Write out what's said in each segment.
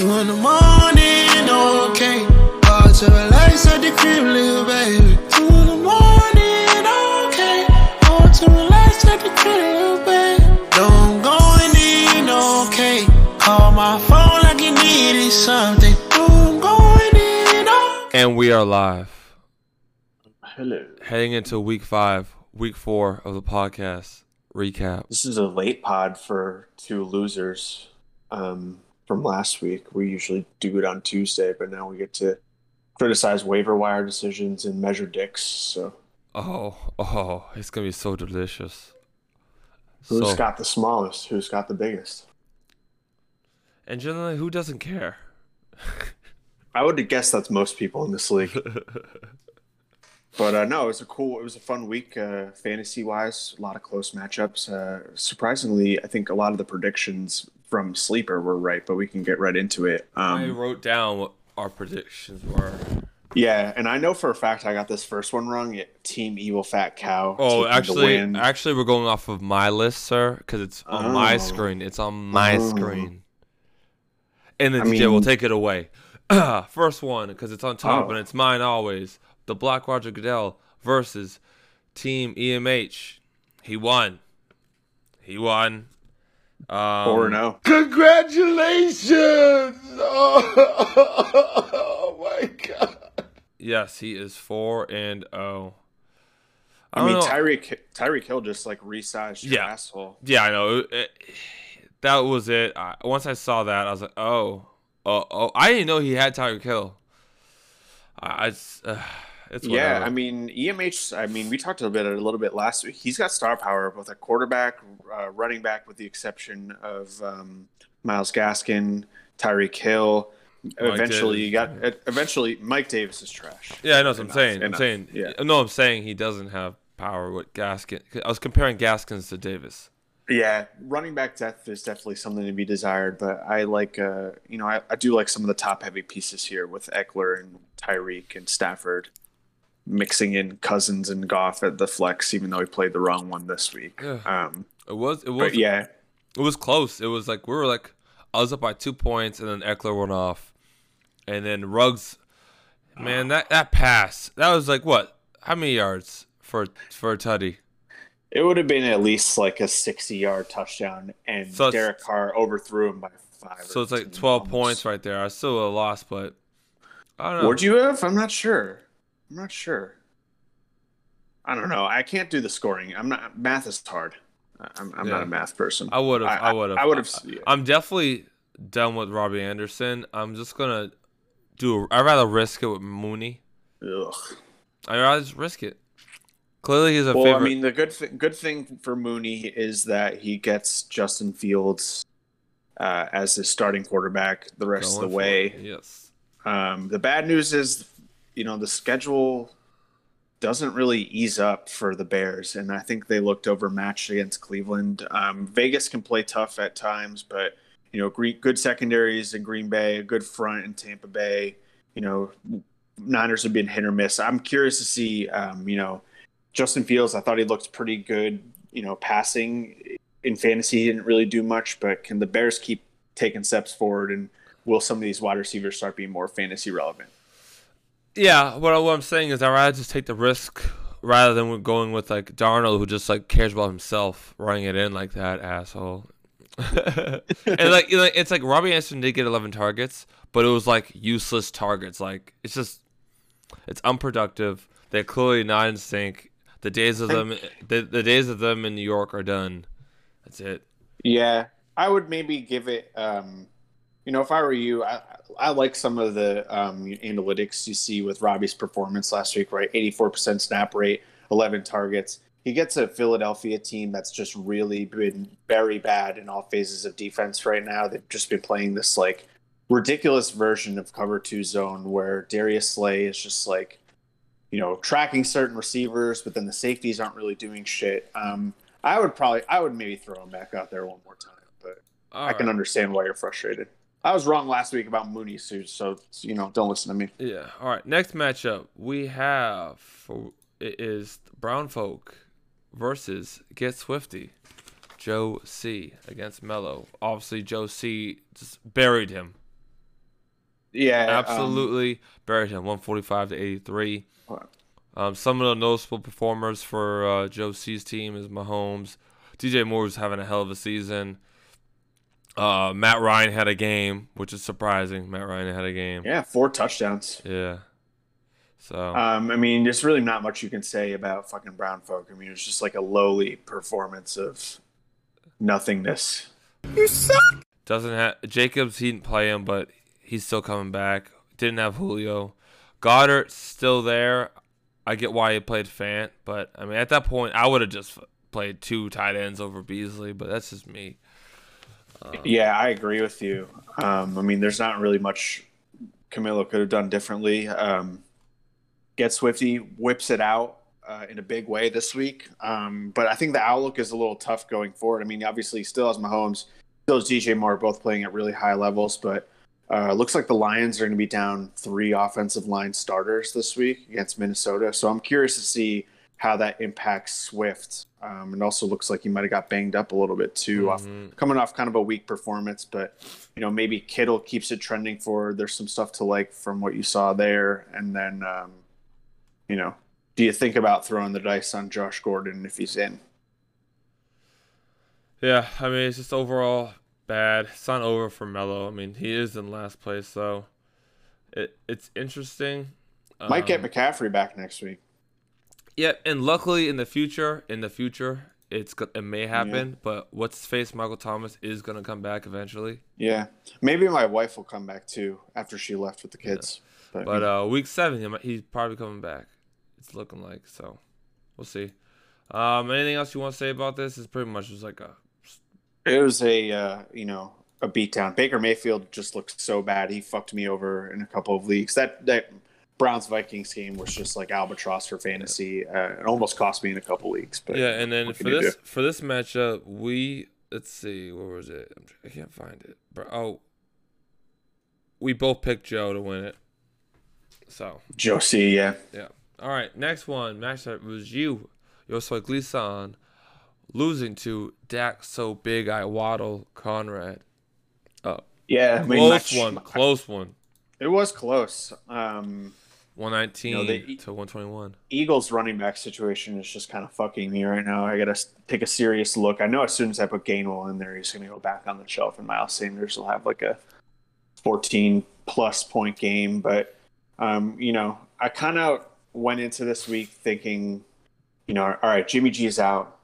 Two in the morning, okay. All to the lights at the crib, little baby. Two in the morning, okay. All to the lights at the crib, little baby. Don't go in, okay. Call my phone like you needed something. Don't go in, okay. And we are live. Hello. Heading into week five, week four of the podcast recap. This is a late pod for two losers um, from last week. We usually do it on Tuesday, but now we get to criticize waiver wire decisions and measure dicks. So Oh, oh, it's gonna be so delicious. who's So, got the smallest? Who's got the biggest? and generally, who doesn't care? I would guess that's most people in this league. but uh, no, it was a cool, it was a fun week, uh, fantasy wise. A lot of close matchups. Uh, surprisingly, I think a lot of the predictions from Sleeper were right, but we can get right into it. Um, I wrote down what our predictions were. Yeah, and I know for a fact I got this first one wrong. It, Team Evil Fat Cow. Oh, actually, actually, we're going off of my list, sir, because it's on my Oh. screen. It's on my Oh. screen. And then I DJ will take it away. First one, because it's on top Oh. and it's mine always. The Black Roger Goodell versus Team EMH. He won. He won. Um, Four and oh. Congratulations! Oh, oh my God. Yes, he is four and oh. I mean, don't know. Tyreek Tyreek Hill just like resized your Yeah. asshole. Yeah, I know. It- it- that was it. I, once I saw that, I was like, oh, oh, oh. I didn't know he had Tyreek Hill. I, I uh, it's Yeah. I mean EMH. I mean, we talked a bit a little bit last week. He's got star power, both at quarterback, uh, running back, with the exception of um, Myles Gaskin, Tyreek Hill. eventually, you got eventually Mike Davis is trash. yeah, I know what I'm Enough, saying. I'm saying, Yeah. no, I'm saying he doesn't have power with Gaskin. I was comparing Gaskins to Davis. Yeah, running back depth is definitely something to be desired, but I like, uh, you know, I, I do like some of the top heavy pieces here with Ekeler and Tyreek and Stafford mixing in Cousins and Goff at the flex, even though he played the wrong one this week. Yeah. Um, It was, it was, yeah, it was close. It was like we were like, I was up by two points, and then Ekeler went off, and then Rugs, man, that that pass, that was like what? How many yards for for a tutty? it would have been at least like a 60 yard touchdown, and So Derek Carr overthrew him by five. So or it's like 12 almost. points right there. I still a loss, but I don't know. What'd you have? I'm not sure. I'm not sure. I don't know. I can't do the scoring. I'm not. Math is hard. I'm, I'm Yeah. not a math person. I would have. I, would have. I would have. I'm definitely done with Robbie Anderson. I'm just gonna do. I'd rather risk it with Mooney. Ugh. I'd rather just risk it. Clearly, he's a Well, favorite. I mean, the good th- good thing for Mooney is that he gets Justin Fields uh, as his starting quarterback the rest Going of the way. it. Yes. Um, the bad news is, you know, the schedule doesn't really ease up for the Bears, and I think they looked overmatched against Cleveland. Um, Vegas can play tough at times, but you know, good secondaries in Green Bay, a good front in Tampa Bay. You know, Niners have been hit or miss. I'm curious to see, um, you know, Justin Fields. I thought he looked pretty good. You know, passing in fantasy, he didn't really do much, but can the Bears keep taking steps forward and will some of these wide receivers start being more fantasy relevant? Yeah. What, what I'm saying is, I'd rather just take the risk rather than going with like Darnold, who just like cares about himself, running it in like that asshole. and like, you know, it's like Robbie Anderson did get 11 targets, but it was like useless targets. Like it's just, it's unproductive. They're clearly not in sync. The days of them, the, the days of them in New York are done. That's it. Yeah, I would maybe give it. Um, you know, if I were you, I, I like some of the um, analytics you see with Robbie's performance last week. Right, eighty-four percent snap rate, eleven targets. He gets a Philadelphia team that's just really been very bad in all phases of defense right now. They've just been playing this like ridiculous version of cover two zone where Darius Slay is just like, you know, tracking certain receivers, but then the safeties aren't really doing shit. Um, I would probably, I would maybe throw him back out there one more time, but All I can right. understand why you're frustrated. I was wrong last week about Mooney, so, so you know, don't listen to me. Yeah. All right. Next matchup we have for it is Brown Folk versus Get Swifty. Joe C against Mello. Obviously, Joe C just buried him. Yeah, um, absolutely buried him 145 to 83. Um, some of the noticeable performers for uh, Joe C's team is Mahomes. DJ Moore's having a hell of a season. Uh, Matt Ryan had a game, which is surprising. Matt Ryan had a game. Yeah, four touchdowns. Yeah. So. Um, I mean, there's really not much you can say about fucking Brown folk. I mean, it's just like a lowly performance of nothingness. You suck. Doesn't have Jacobs. He didn't play him, but he's still coming back. Didn't have Julio. Goedert still there. I get why he played Fant, but I mean, at that point, I would have just played two tight ends over Beasley. But that's just me. Um, yeah, I agree with you. Um, I mean, there's not really much Camilo could have done differently. Um, Get Swifty whips it out uh, in a big way this week, um, but I think the outlook is a little tough going forward. I mean, obviously, still has Mahomes, still has DJ Moore, both playing at really high levels, but uh, looks like the Lions are going to be down three offensive line starters this week against Minnesota. So I'm curious to see how that impacts Swift. Um, it also looks like he might have got banged up a little bit too, mm-hmm. off, coming off kind of a weak performance. But you know, maybe Kittle keeps it trending forward. There's some stuff to like from what you saw there, and then um, you know, do you think about throwing the dice on Josh Gordon if he's in? Yeah, I mean, it's just overall bad. It's not over for Melo. I mean, he is in last place, so it it's interesting. Might um, get McCaffrey back next week. Yeah, and luckily in the future, in the future, it's it may happen. Yeah. But what's face? Michael Thomas is gonna come back eventually. Yeah, maybe my wife will come back too after she left with the kids. Yeah. But, but uh, week seven, he's probably coming back. It's looking like so. We'll see. Um, anything else you want to say about this? It's pretty much just like a. It was a uh, you know a beatdown. Baker Mayfield just looked so bad. He fucked me over in a couple of leagues. That that Browns Vikings game was just like albatross for fantasy. Uh, it almost cost me in a couple weeks. But yeah, and then for this do? for this matchup, we let's see, where was it? I can't find it. Oh, we both picked Joe to win it. So Joe C, yeah, yeah. All right, next one matchup was you, Yosoy Gleason, losing to Dak so big I waddle Conrad. Oh, yeah, I mean, close one, close one. It was close. Um, 119 you know, the, to 121. Eagles running back situation is just kind of fucking me right now. I got to take a serious look. I know as soon as I put Gainwell in there, he's going to go back on the shelf, and Miles Sanders will have like a 14 plus point game. But, um, you know, I kind of went into this week thinking, you know, all right, Jimmy G is out.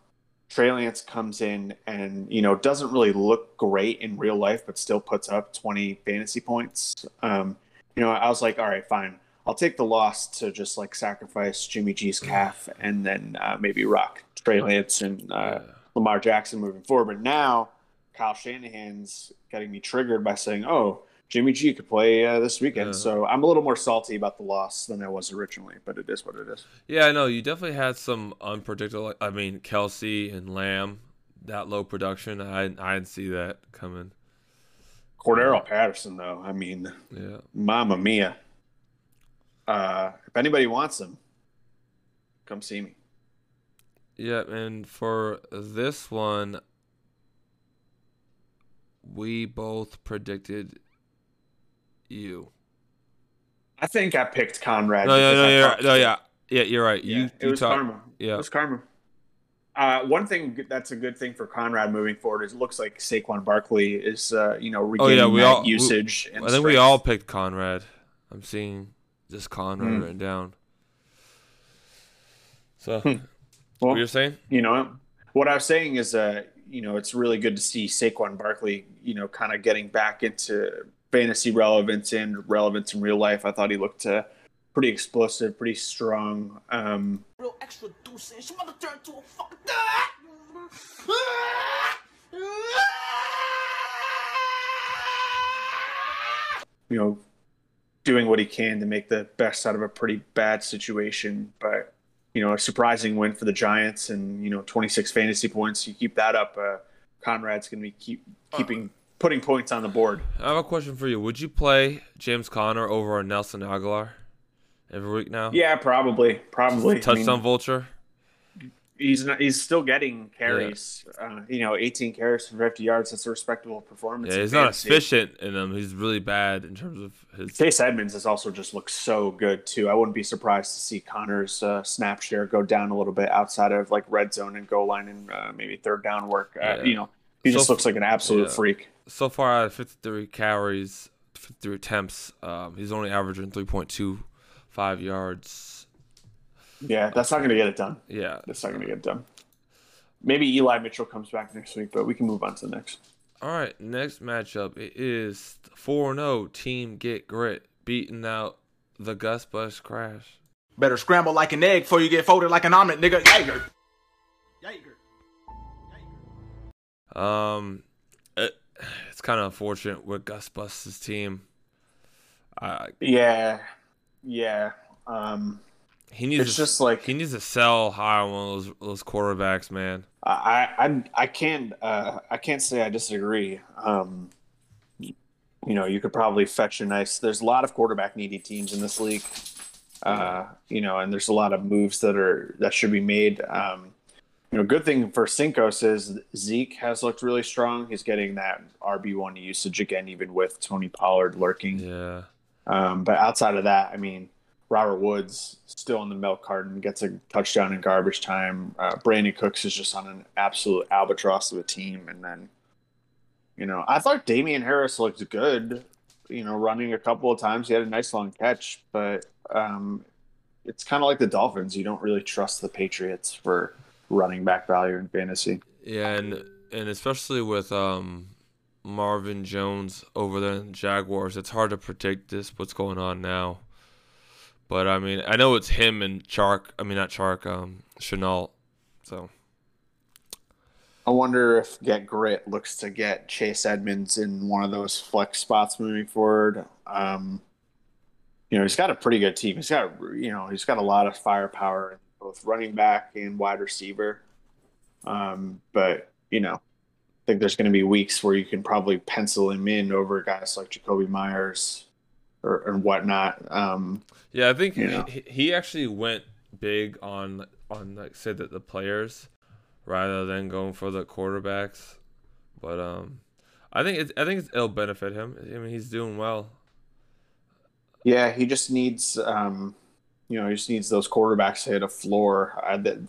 Trey Lance comes in and, you know, doesn't really look great in real life, but still puts up 20 fantasy points. Um, you know, I was like, all right, fine I'll take the loss to just like sacrifice Jimmy G's calf and then uh, maybe rock Trey Lance and uh, Lamar Jackson moving forward. But now Kyle Shanahan's getting me triggered by saying, "Oh, Jimmy G could play uh, this weekend." Yeah. So I'm a little more salty about the loss than I was originally, but it is what it is. Yeah, I know you definitely had some unpredictable. I mean, Kelce and Lamb, that low production. I I didn't see that coming. Cordarrelle Patterson, though, I mean, yeah, Mama Mia uh, if anybody wants them, come see me. Yeah, and for this one, we both predicted you. I think I picked Conrad. No, yeah, no, yeah, no, yeah, yeah, you're right. Yeah, you, it was talk, karma. Yeah, it was karma. Uh, one thing that's a good thing for Conrad moving forward is it looks like Saquon Barkley is, uh, you know, regaining oh, yeah, we all, usage. We, I think strength. we all picked Conrad. I'm seeing just Conrad mm. written down. So, hmm. well, what you're saying? You know, what I was saying is, uh, you know, it's really good to see Saquon Barkley, you know, kind of getting back into fantasy relevance and relevance in real life. I thought he looked uh, pretty explosive, pretty strong. Um, Real extra deuces. You want to turn to a fucking. you know, doing what he can to make the best out of a pretty bad situation. But you know, a surprising win for the Giants, and you know, 26 fantasy points. You keep that up, uh, Conrad's going to be keep keeping putting points on the board. I have a question for you. Would you play James Conner over Nelson Agholor every week now? Yeah, probably, probably. Touchdown I mean, vulture. He's not, he's still getting carries. Uh, you know, 18 carries for 50 yards. That's a respectable performance. Yeah, he's not efficient in them. He's really bad in terms of his. Chase Edmonds has also just looked so good too. I wouldn't be surprised to see Conner's uh, snap share go down a little bit outside of like red zone and goal line and uh, maybe third down work. Uh, Yeah. You know, he just looks like an absolute yeah. freak. So far, out of 53 carries, 53 attempts, um, he's only averaging 3.25 yards. Yeah, that's not going to get it done. Yeah. That's not going to get it done. Maybe Eli Mitchell comes back next week, but we can move on to the next. All right, next matchup it is 4 0 Team Get Grit beating out the Gus Bus Crash. Better scramble like an egg before you get folded like an omelet, nigga. Jaeger. Jaeger. Um, it, it's kind of unfortunate with Gus Bus's team. I Yeah, yeah. Um, he needs It's to, just like- he needs to sell high on one of those those quarterbacks, man. I I I can't uh, I can't say I disagree. Um, you know, you could probably fetch a nice. There's a lot of quarterback needy teams in this league. Uh, you know, and there's a lot of moves that are that should be made. Um, you know, good thing for Cincos is Zeke has looked really strong. He's getting that RB one usage again, even with Tony Pollard lurking. Yeah. Um, but outside of that, I mean, Robert Woods still in the milk carton, gets a touchdown in garbage time. Uh, Cooks is just on an absolute albatross of a team. And then, you know, I thought Damien Harris looked good, you know, running a couple of times. He had a nice long catch, but um, it's kind of like the Dolphins. You don't really trust the Patriots for running back value in fantasy. Yeah, and and especially with um Marvin Jones over the Jaguars, it's hard to predict this what's going on now. But I mean, I know it's him and Chark. I mean, not Chark. Um. So I wonder if Get Grit looks to get Chase Edmonds in one of those flex spots moving forward. Um, you know, he's got a pretty good team. He's got, you know, he's got a lot of firepower, in both running back and wide receiver. Um, but you know, I think there's going to be weeks where you can probably pencil him in over guys like Jakobi Meyers or and whatnot. Um, yeah, I think You know. he, he actually went big on on like say that the players rather than going for the quarterbacks. But um, I think it, I think it's, it'll benefit him. I mean, he's doing well. Yeah, he just needs, um, you know, he just needs those quarterbacks to hit a floor.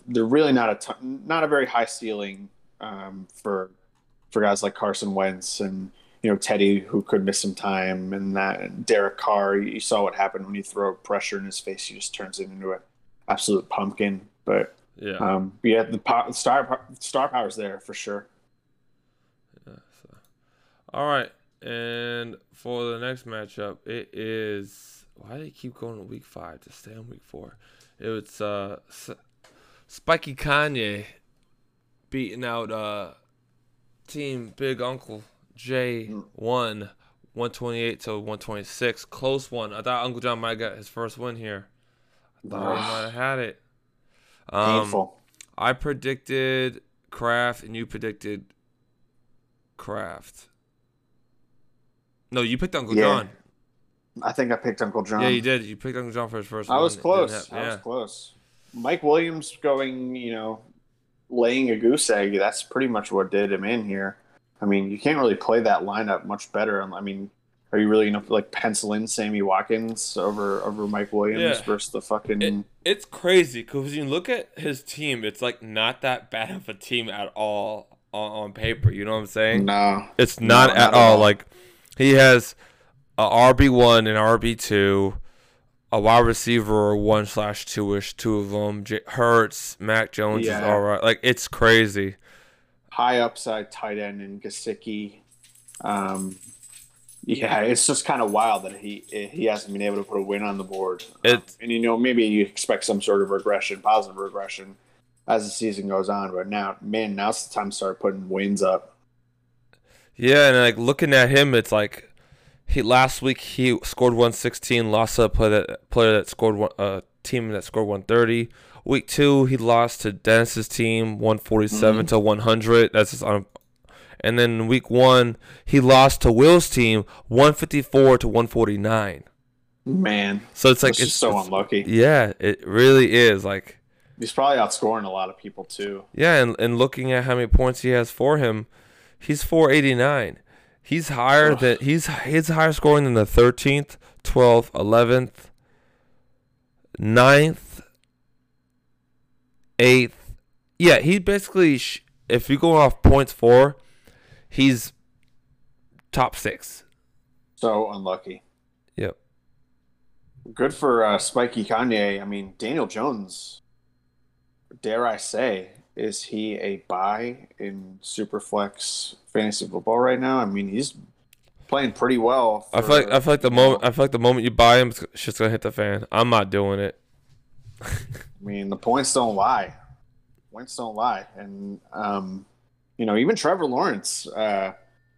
They're really not a ton, not a very high ceiling um, for for guys like Carson Wentz and you know Teddy, who could miss some time, and that Derek Carr. You saw what happened when you throw pressure in his face; he just turns it into an absolute pumpkin. But Yeah. um, yeah, the po- star star power's there for sure. Yeah, so. All right, and for the next matchup, it is why do they keep going to week five to stay on week four? It's uh, S- Spiky Kanye beating out uh, Team Big Uncle J one. 128 to 126. Close one. I thought Uncle John might have got his first win here. I thought he might have had it. Um, Painful. I predicted Kraft and you predicted Kraft. No, you picked Uncle Yeah. John. I think I picked Uncle John. Yeah, you did. You picked Uncle John for his first I one. was close. hap- I was close. Mike Williams going, you know, laying a goose egg. That's pretty much what did him in here. I mean, you can't really play that lineup much better. I mean, are you really gonna like pencil in Sammy Watkins over over Mike Williams Yeah. versus the fucking? It, it's crazy because you look at his team, it's like not that bad of a team at all on, on paper. You know what I'm saying? no, It's not No, at not all. all. Like he has a RB one and RB two, a wide receiver one slash two ish, two of them. J- Hurts, Mac Jones is all right. Like it's crazy. High upside tight end in Gesicki. Um, yeah, it's just kind of wild that he he hasn't been able to put a win on the board. Um, and you know maybe you expect some sort of regression, positive regression, as the season goes on. But now, man, now's the time to start putting wins up. Yeah, and like looking at him, it's like he last week he scored 116, lost a player that player that scored one a team that scored 130. Week two, he lost to Dennis's team 147 mm-hmm. to 100. That's just on. And then week one, he lost to Will's team 154 to 149. Man, So it's like it's so it's- unlucky. Yeah, it really is. Like He's probably outscoring a lot of people too. Yeah, and, and looking at how many points he has for him, he's 489. He's higher Ugh. than he's he's higher scoring than the 13th, 12th, 11th, 9th, 8th. Yeah, he basically sh- if you go off points for, he's top 6. So unlucky. Yep. Good for uh, Spiky Kanye. I mean, Daniel Jones. Dare I say, is he a buy in Superflex fantasy football right now? I mean, he's playing pretty well. I feel like I feel like the moment I feel like the moment you buy him, it's just gonna hit the fan. I'm not doing it. I mean, the points don't lie. Points don't lie, and um, you know, even Trevor Lawrence uh,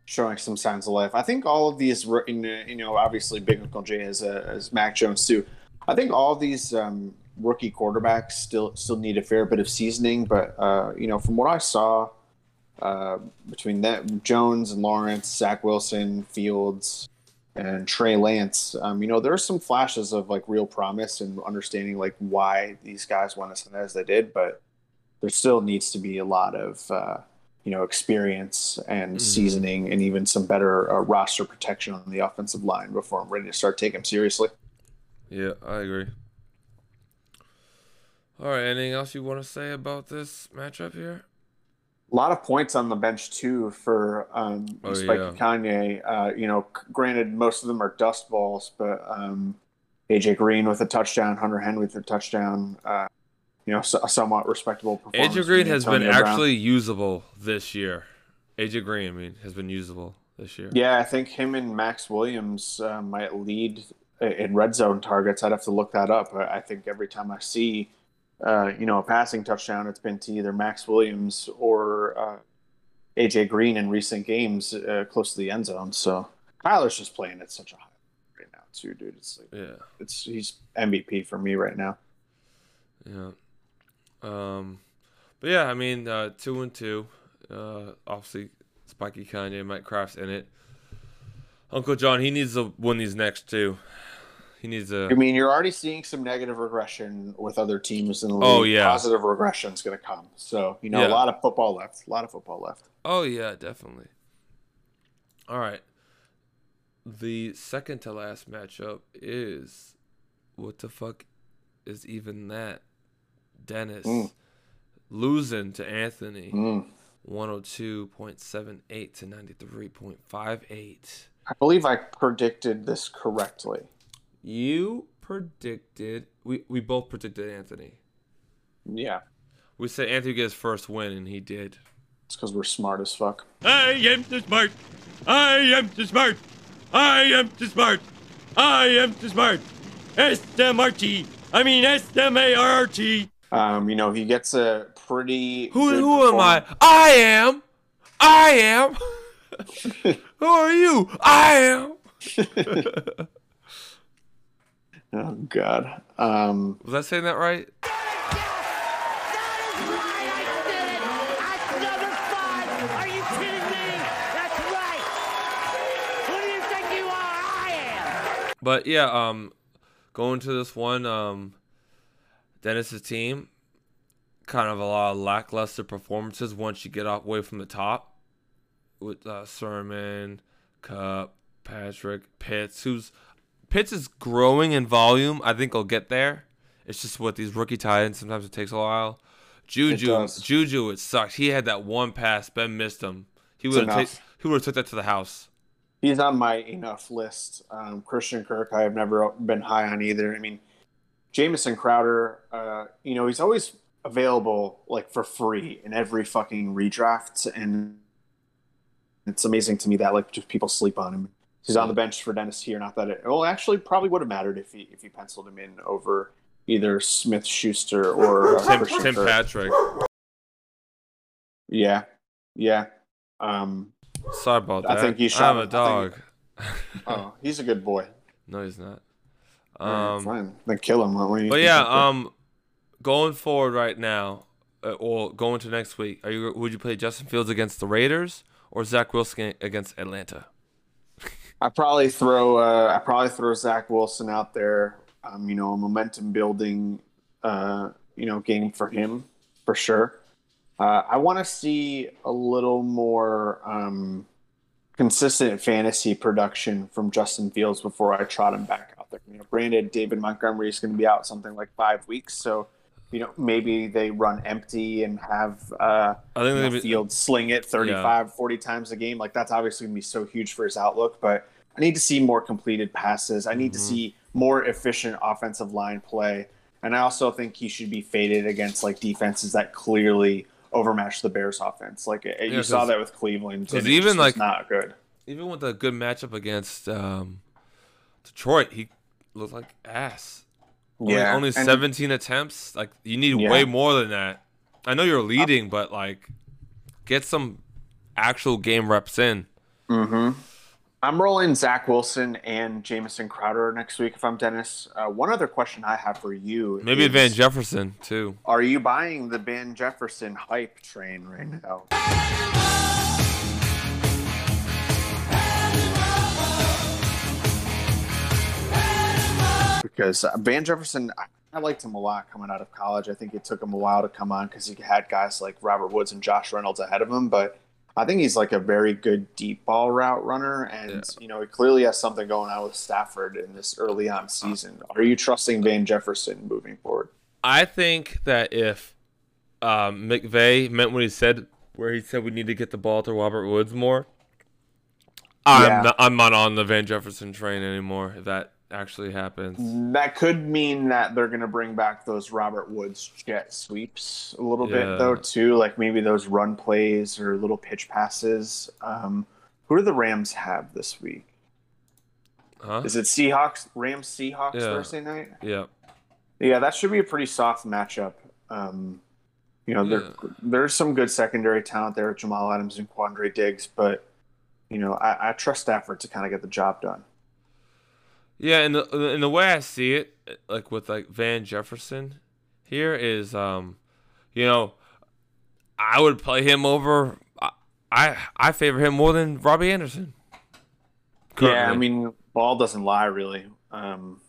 showing some signs of life. I think all of these, uh, you know, obviously Big Uncle Jay has, uh, has Mac Jones too. I think all these um, rookie quarterbacks still still need a fair bit of seasoning, but uh, you know, from what I saw uh, between that Jones and Lawrence, Zach Wilson, Fields, and Trey Lance, um, you know, there are some flashes of like real promise and understanding like why these guys went as as they did, but there still needs to be a lot of uh, you know experience and Mhm. seasoning and even some better uh, roster protection on the offensive line before I'm ready to start taking them seriously. Yeah, I agree. All right, anything else you want to say about this matchup here? A lot of points on the bench too for um, Oh, Spike yeah. Kanye. Uh, you know, granted, most of them are dust balls, but um, AJ Green with a touchdown, Hunter Henry with a touchdown. Uh, you know, so, a somewhat respectable performance. AJ Green has been Antonio Brown. actually usable this year. AJ Green, I mean, has been usable this year. Yeah, I think him and Maxx Williams uh, might lead in red zone targets. I'd have to look that up. I think every time I see, uh, you know, a passing touchdown, it's been to either Maxx Williams or uh, AJ Green in recent games uh, close to the end zone. So Kyler's just playing at such a high right now, too, dude. It's like Yeah, it's he's MVP for me right now. yeah. Um, but yeah, I mean, uh, two and two. Uh, obviously, Spiky Kanye, Mike Kraft's in it. Uncle John, he needs to win these next two. He needs I to. mean, you're already seeing some negative regression with other teams in the league. Oh, yeah. positive regression is going to come. So you know, Yeah. a lot of football left. A lot of football left. Oh yeah, definitely. All right. The second to last matchup is what the fuck is even that? Dennis Mm. losing to Anthony. Mm. 102.78 to 93.58. I believe I predicted this correctly. You predicted we we both predicted Anthony. Yeah, We said Anthony get his first win and he did. it's because we're smart as fuck. I am too smart. I am too smart. I am too smart. I am too smart. S-M-R-T. I mean S-M-A-R-T. Um, you know, he gets a pretty. Who good who am I? I am. I am. who are you? I am. Oh God. Um, Was I saying that right? But yeah, um, going to this one, um, Dennis's team, kind of a lot of lackluster performances once you get off away from the top, with uh, Sermon, Kupp, Patrick, Pitts, who's Pitts is growing in volume. I think he'll get there. It's just with these rookie tight ends, sometimes it takes a while. Juju, does. Juju, it sucks. He had that one pass, Ben missed him. He would have he would have took that to the house. he's on my enough list. Um, Christian Kirk, I have never been high on either. I mean, Jamison Crowder, uh, you know, he's always available like for free in every fucking redraft, and it's amazing to me that like just people sleep on him. He's on the bench for Dennis here. Not that it well, actually, probably would have mattered if he if he penciled him in over either Smith Schuster or uh, Tim, Tim Patrick. Yeah, yeah. Um, Sorry about I that. think he I shot- have I a think- dog. oh, he's a good boy. No, he's not. All right, Um, fine, then kill him. What do you but yeah, um, going forward right now, uh, or going to next week, are you would you play Justin Fields against the Raiders or Zach Wilson against Atlanta? I probably throw uh, I probably throw Zach Wilson out there. Um, you know, a momentum building, uh, you know game for him for sure. Uh, I want to see a little more um, consistent fantasy production from Justin Fields before I trot him back out there. You know, granted, David Montgomery is going to be out something like five weeks, so you know maybe they run empty and have uh, I think you know, Fields sling it 35, 40 times a game. Like that's obviously going to be so huge for his outlook, but I need to see more completed passes. I need to see more efficient offensive line play. And I also think he should be faded against like defenses that clearly overmatch the Bears offense. Like uh, you saw that with Cleveland. 'cause and it even, like- not good. even with a good matchup against um, Detroit, he looked like ass. Only, Yeah, only and- 17 attempts. Like you need Yeah. way more than that. I know you're leading, but like get some actual game reps in. Mm-hmm. I'm rolling Zach Wilson and Jamison Crowder next week if I'm Dennis. Uh, one other question I have for you. Maybe is, Van Jefferson too. Are you buying the Van Jefferson hype train right now? Because uh, Van Jefferson, I, liked him a lot coming out of college. I think it took him a while to come on because he had guys like Robert Woods and Josh Reynolds ahead of him. But I think he's like a very good deep ball route runner, and you know he clearly has something going on with Stafford in this early on season. Are you trusting Van Jefferson moving forward? I think that if um, McVay meant what he said, where he said we need to get the ball to Robert Woods more, I'm Yeah. not, I'm not on the Van Jefferson train anymore. That actually happens, That could mean that they're going to bring back those Robert Woods jet sweeps a little Yeah. bit, though, too. Like maybe those run plays or little pitch passes. Um, who do the Rams have this week? huh? Is it Seahawks? Rams Seahawks Yeah. Thursday night? Yeah. Yeah, that should be a pretty soft matchup. Um, you know, there, Yeah. there's some good secondary talent there, Jamal Adams and Quandre Diggs, but you know, I, I trust Stafford to kind of get the job done. Yeah, and the and the way I see it, like with like Van Jefferson, here is um, you know, I would play him over. I I, I favor him more than Robbie Anderson. Yeah, I mean, ball doesn't lie, really. Um,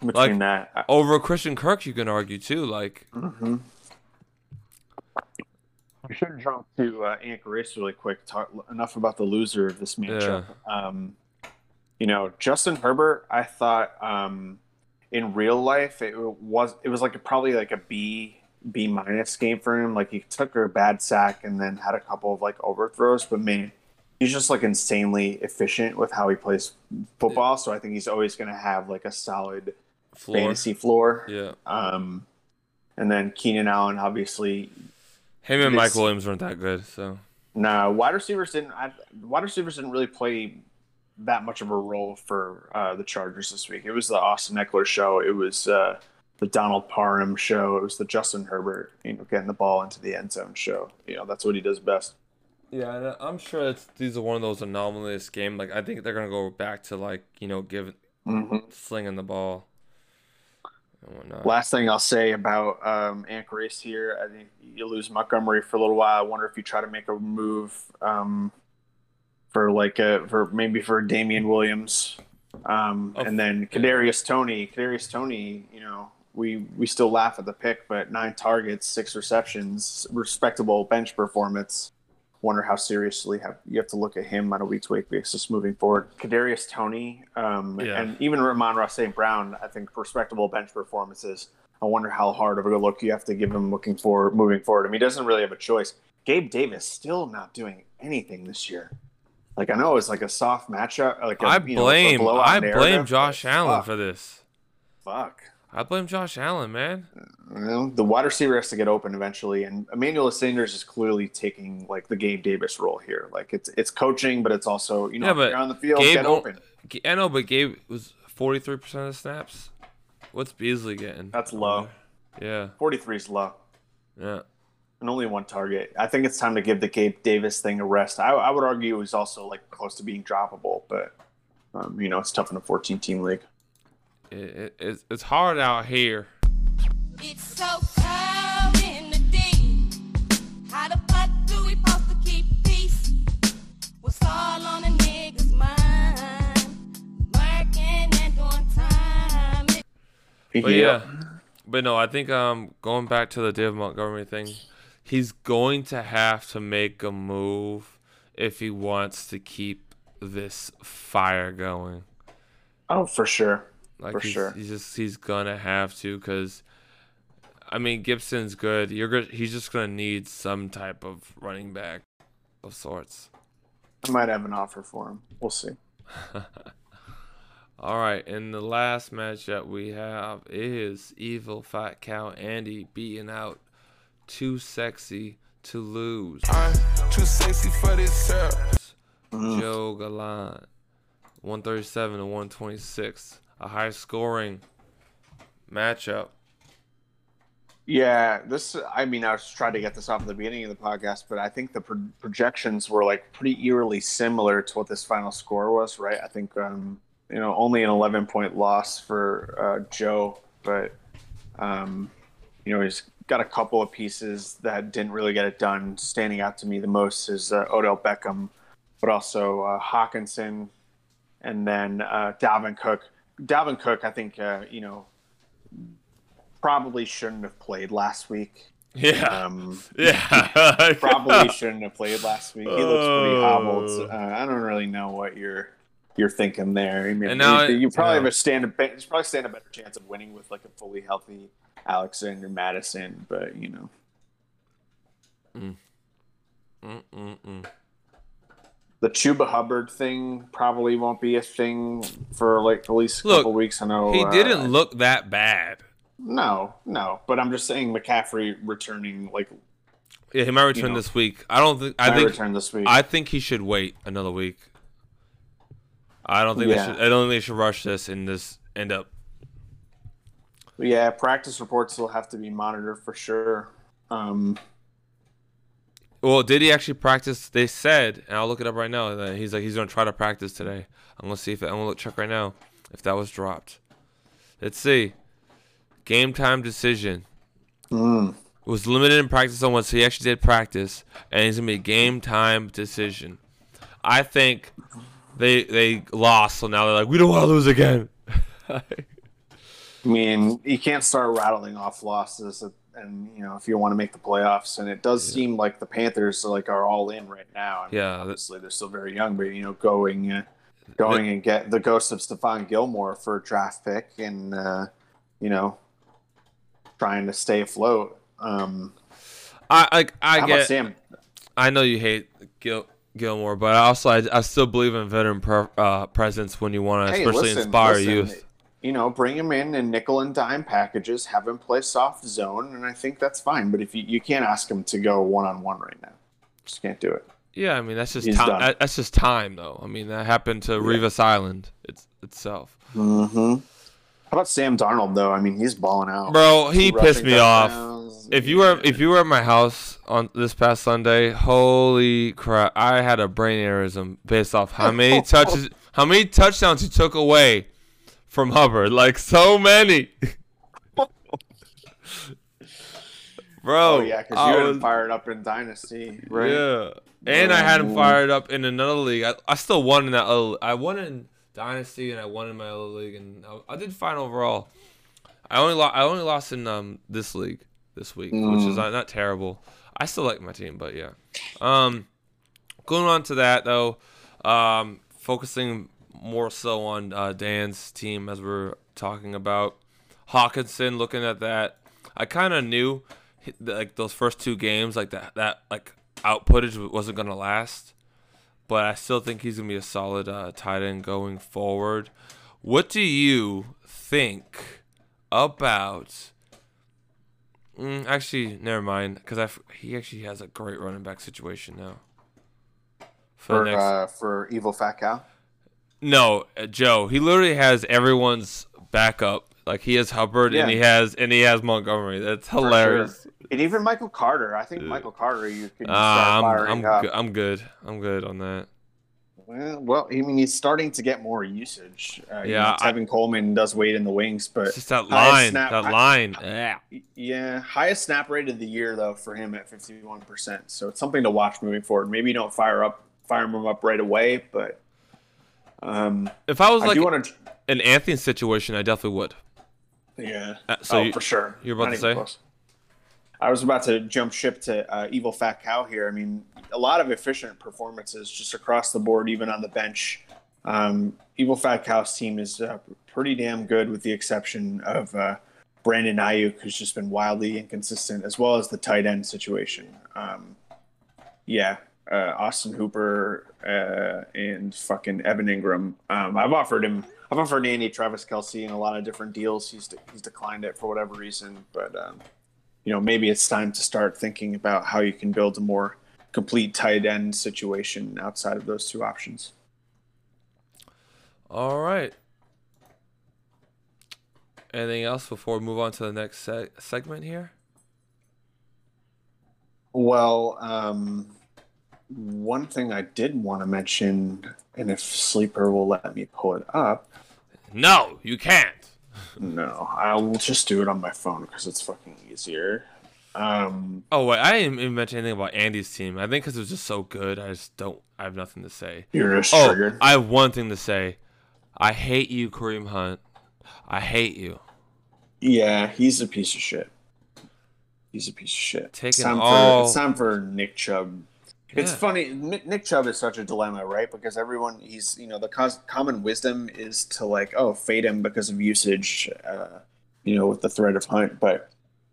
between Like- that, I- over Christian Kirk, you can argue too. Like, Mm-hmm. We should jump to uh, Anchor Race really quick. Talk enough about the loser of this matchup. Um, you know, Justin Herbert. I thought um, in real life it was it was like a, probably like a B B minus game for him. Like he took a bad sack and then had a couple of like overthrows, but man, he's just like insanely efficient with how he plays football. So I think he's always going to have like a solid floor. fantasy floor. Yeah, Um, and then Keenan Allen, obviously, him and Mike Williams weren't that good. So no wide receivers didn't. I, wide receivers didn't really play that much of a role for uh, the Chargers this week. It was the Austin Ekeler show. It was uh, the Donald Parham show. It was the Justin Herbert, you know, getting the ball into the end zone show. You know, that's what he does best. yeah, and I'm sure it's, these are one of those anomalous game. Like I think they're gonna go back to like you know give hmm slinging the ball. Last thing I'll say about um, Ant Grace here, I think you lose Montgomery for a little while. I wonder if you try to make a move um, for like a for maybe for Damien Williams, um, Oh, and then Kadarius Toney. Kadarius Toney, you know, we we still laugh at the pick, but nine targets, six receptions, respectable bench performance. Wonder how seriously have you have to look at him on a week to week basis moving forward. Kadarius Toney, um, Yeah. and even Amon-Ra St. Brown, I think respectable bench performances. I wonder how hard of a look you have to give him looking for moving forward. I mean, he doesn't really have a choice. Gabe Davis still not doing anything this year. Like I know it's like a soft matchup. Like a, I you know, blame I narrative, blame Josh Allen fuck, for this. Fuck. I blame Josh Allen, man. You know, the wide receiver has to get open eventually, and Emmanuel Sanders is clearly taking like the Gabe Davis role here. Like it's it's coaching, but it's also you know Yeah, but you're on the field, Gabe get open. I know, but Gabe was 43% of the snaps. What's Beasley getting? That's low. Yeah, Forty three is low, yeah. And only one target. I think it's time to give the Gabe Davis thing a rest. I, I would argue he's also like close to being droppable, but um, you know it's tough in a fourteen team league. It, it, it's, it's hard out here. It's so cold in the day. How the fuck do we supposed to keep peace? What's all on a nigga's mind? Working and doing time. But yeah, But no, I think um going back to the David Montgomery thing, he's going to have to make a move if he wants to keep this fire going. Oh, for sure. Like For he's, sure. he's just he's gonna have to because, I mean Gibson's good. You're good. He's just gonna need some type of running back of sorts. I might have an offer for him. We'll see. All right, and the last matchup we have is Evil Fat Cow Andy beating out Too Sexy to Lose. I'm too sexy for this syrup. Joe Gallant, 137 to 126. A high scoring matchup. Yeah, this. I mean, I was trying to get this off at the beginning of the podcast, but I think the pro- projections were like pretty eerily similar to what this final score was, right? I think, um, you know, only an 11 point loss for uh, Joe, but, um, you know, he's got a couple of pieces that didn't really get it done. Standing out to me the most is uh, Odell Beckham, but also uh, Hockenson, and then uh, Dalvin Cook. Dalvin Cook, I think, uh, you know, probably shouldn't have played last week. Yeah. Um, yeah. probably shouldn't have played last week. He looks pretty Oh. hobbled. Uh, I don't really know what you're you're thinking there. I mean, And now you, it- you probably yeah. have a stand a you probably stand a better chance of winning with like a fully healthy Alexander Mattison, but you know, Mm-mm-mm. the Chuba Hubbard thing probably won't be a thing for like at least a Look, couple weeks. I know He uh, didn't look that bad. No, no, but I'm just saying McCaffrey returning like Yeah, he might return know, this week. I don't think. I I think. return this week. I think he should wait another week. I don't think Yeah. they should. I don't think they should rush this and this end up. Yeah, practice reports will have to be monitored for sure. Um, Well, did he actually practice? They said, and I'll look it up right now. That he's like he's gonna try to practice today. I'm gonna see if I'm gonna look check right now if that was dropped. Let's see. Game time decision. mm, was limited in practice on one, so he actually did practice, and he's gonna be game time decision. I think they they lost, so now they're like, we don't want to lose again. I mean, you can't start rattling off losses, and you know if you want to make the playoffs. And it does seem like the Panthers are like are all in right now. I mean, Yeah, obviously they're still very young, but you know, going uh, going and get the ghost of Stephon Gilmore for a draft pick, and uh, you know, trying to stay afloat. Um, I I about get. Sam? I know you hate Gil, Gilmore, but also I, I still believe in veteran per, uh, presence when you want to, Hey, especially listen, inspire listen, youth. You know, bring him in in nickel and dime packages, have him play soft zone, and I think that's fine. But if you, you can't ask him to go one on one right now, just can't do it. Yeah, I mean that's just He's time. done. That's just time, though. I mean that happened to Revis Island it's, itself. Mm-hmm. How about Sam Darnold though? I mean, he's balling out. Bro, he pissed me off. If you were if you were at my house on this past Sunday, holy crap! I had a brain aneurysm based off how many touches, how many touchdowns he took away from Hubbard. Like so many, bro. oh yeah, because I you had was- him fired up in Dynasty, right? Yeah, and I had him fired up in another league. I, I still won in that. Other, I won in Dynasty and I won in my other league, and I, I did fine overall. I only lost. I only lost in um this league this week, which Mm. is not, not terrible. I still like my team, but yeah. Um, going on to that though, um, focusing more so on uh, Dan's team as we're talking about Hockenson. Looking at that, I kind of knew like those first two games, like that that like outputage wasn't gonna last. But I still think he's gonna be a solid uh, tight end going forward. What do you think about? Mm, actually, never mind, because I f- he actually has a great running back situation now. For, For next, uh, for evil fat cow. no, uh, Joe. He literally has everyone's backup. Like he has Hubbard and he has and he has Montgomery. That's hilarious. sure. And even Michael Carter. I think Michael Carter. You could Uh, I'm I'm. I'm good. I'm good on that. Well, well, I mean, he's starting to get more usage. Uh, you Yeah, know, I- Coleman does wait in the wings, but It's just that line. snap- that hi- line. Yeah. Yeah, highest snap rate of the year though for him at fifty one percent. So it's something to watch moving forward. Maybe you don't fire up, fire him up right away, but um, If I was I like to. an Anthony situation, I definitely would. Yeah. Uh, so oh, you- for sure. you're about Not to say? close. I was about to jump ship to uh, Evil Fat Cow here. I mean, a lot of efficient performances just across the board, even on the bench. Um, Evil Fat Cow's team is uh, pretty damn good, with the exception of uh, Brandon Aiyuk, who's just been wildly inconsistent, as well as the tight end situation. Um, yeah, uh, Austin Hooper uh, and fucking Evan Engram. Um, I've offered him. I've offered Andy Travis Kelce in a lot of different deals. He's he's declined it for whatever reason, but um, you know maybe it's time to start thinking about how you can build a more complete tight end situation outside of those two options. All right. Anything else before we move on to the next se- segment here? Well, um, one thing I did want to mention, and if Sleeper will let me pull it up, No, you can't. no, I will just do it on my phone because it's fucking easier. Um, Oh wait, I didn't even mention anything about Andy's team. I think because it was just so good, I just don't. I have nothing to say. you're just Oh, triggered. I have one thing to say. I hate you, Kareem Hunt. I hate you. Yeah, he's a piece of shit. He's a piece of shit. it's Taking time all- for it's time for Nick Chubb. It's Yeah. funny. Nick Chubb is such a dilemma, right? Because everyone, he's you know the cos- common wisdom is to like oh fade him because of usage, uh, you know, with the threat of Hunt, but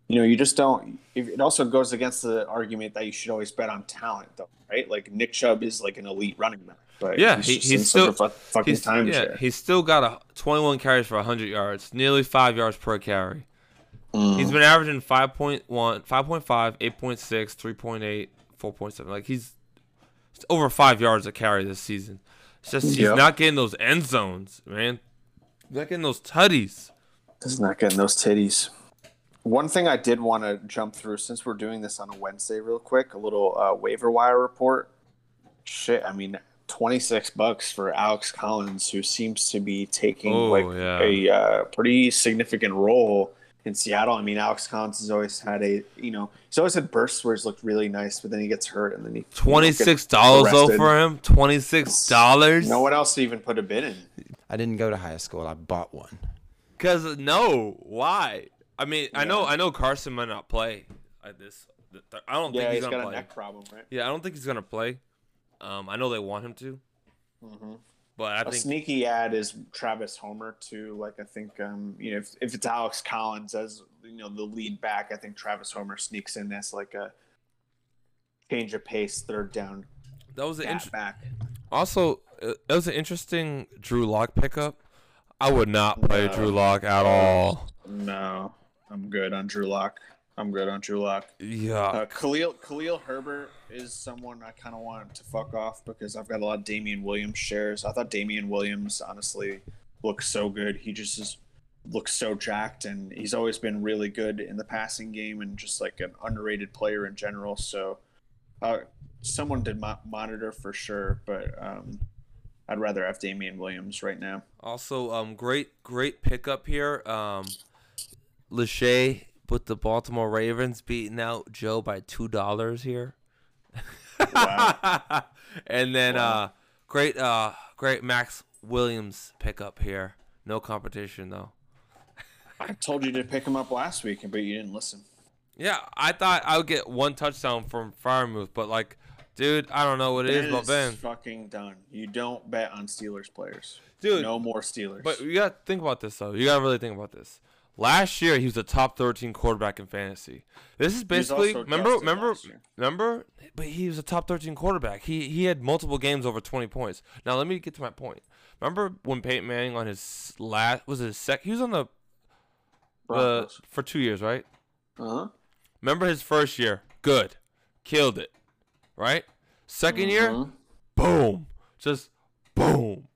you know you just don't. It it also goes against the argument that you should always bet on talent, though, right? Like Nick Chubb is like an elite running back, but Yeah, he's, he- he's still- fu- fucking He's, time yeah, he's still got a 21 carries for 100 yards, nearly five yards per carry. Mm. He's been averaging 5.1, 5.5, 8.6, 3.8, 4.7. Like he's over five yards a carry this season. It's just he's Yep. not getting those end zones, man. He's not getting those tutties. He's not getting those titties. One thing I did want to jump through since we're doing this on a Wednesday, real quick, a little uh, waiver wire report. Shit, I mean, twenty six bucks for Alex Collins, who seems to be taking Oh, like yeah. a uh, pretty significant role in Seattle. I mean, Alex Collins has always had a, you know, he's always had bursts where he's looked really nice, but then he gets hurt and then he you know, Twenty gets six dollars though for him. Twenty six dollars. No one else to even put a bid in. I didn't go to high school. I bought one. Cause no, why? I mean, I know, I know Carson might not play at this. I don't Yeah, think he's, he's gonna got a play. neck problem, right? Yeah, I don't think he's gonna play. Um, I know they want him to, Mhm. But I a think sneaky ad is Travis Homer too. Like I think, um, you know, if, if it's Alex Collins as you know the lead back, I think Travis Homer sneaks in as like a change of pace, third down that was an gap int- back. also it it was an interesting Drew Lock pickup. I would not play No. Drew Lock at all. No, I'm good on Drew Lock. I'm good on Drew Lock. Yeah, Uh, Khalil Khalil Herbert is someone I kind of want to fuck off because I've got a lot of Damien Williams shares. I thought Damien Williams honestly looks so good. He just is, looks so jacked, and he's always been really good in the passing game and just like an underrated player in general. So, uh, someone did mo- monitor for sure, but um, I'd rather have Damien Williams right now. Also, um, great, great pickup here. Um, Lachey with the Baltimore Ravens beating out Joe by two dollars here. Wow. and then Wow. uh, great, uh, great Maxx Williams pickup here. No competition though. I told you to pick him up last week, but you didn't listen. Yeah, I thought I would get one touchdown from Freiermuth, but like, dude, I don't know what it is about Ben. fucking done. You don't bet on Steelers players. Dude, no more Steelers. But you got to think about this though. You got to really think about this. Last year he was the top 13 quarterback in fantasy. This is basically remember remember remember but he was a top 13 quarterback. He he had multiple games over 20 points. Now let me get to my point. Remember when Peyton Manning on his last was his sec he was on the uh, for 2 years, right? uh-huh. Remember his first year? Good. Killed it. Right? 2nd year? Mhm. Boom. Just boom.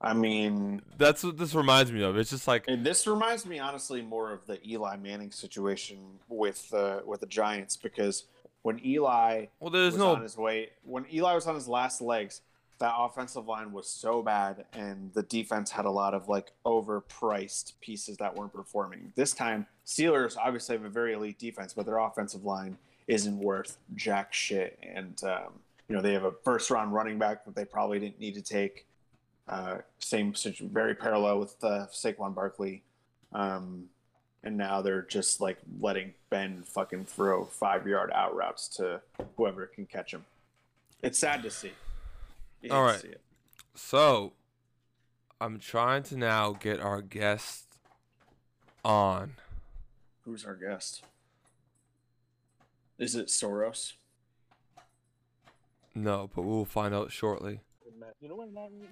I mean, that's what this reminds me of. It's just like and this reminds me honestly more of the Eli Manning situation with uh, with the Giants because when Eli well there's was no on his way, when Eli was on his last legs, that offensive line was so bad, and the defense had a lot of like overpriced pieces that weren't performing. This time, Steelers obviously have a very elite defense, but their offensive line isn't worth jack shit, and um, you know they have a first round running back that they probably didn't need to take. Uh, same situation, very parallel with uh, Saquon Barkley. Um, and now they're just like letting Ben fucking throw five yard out routes to whoever can catch him. It's sad to see. You All right. see. So, I'm trying to now get our guest on. Who's our guest? Is it Soros? No, but we'll find out shortly. You know what I'm saying?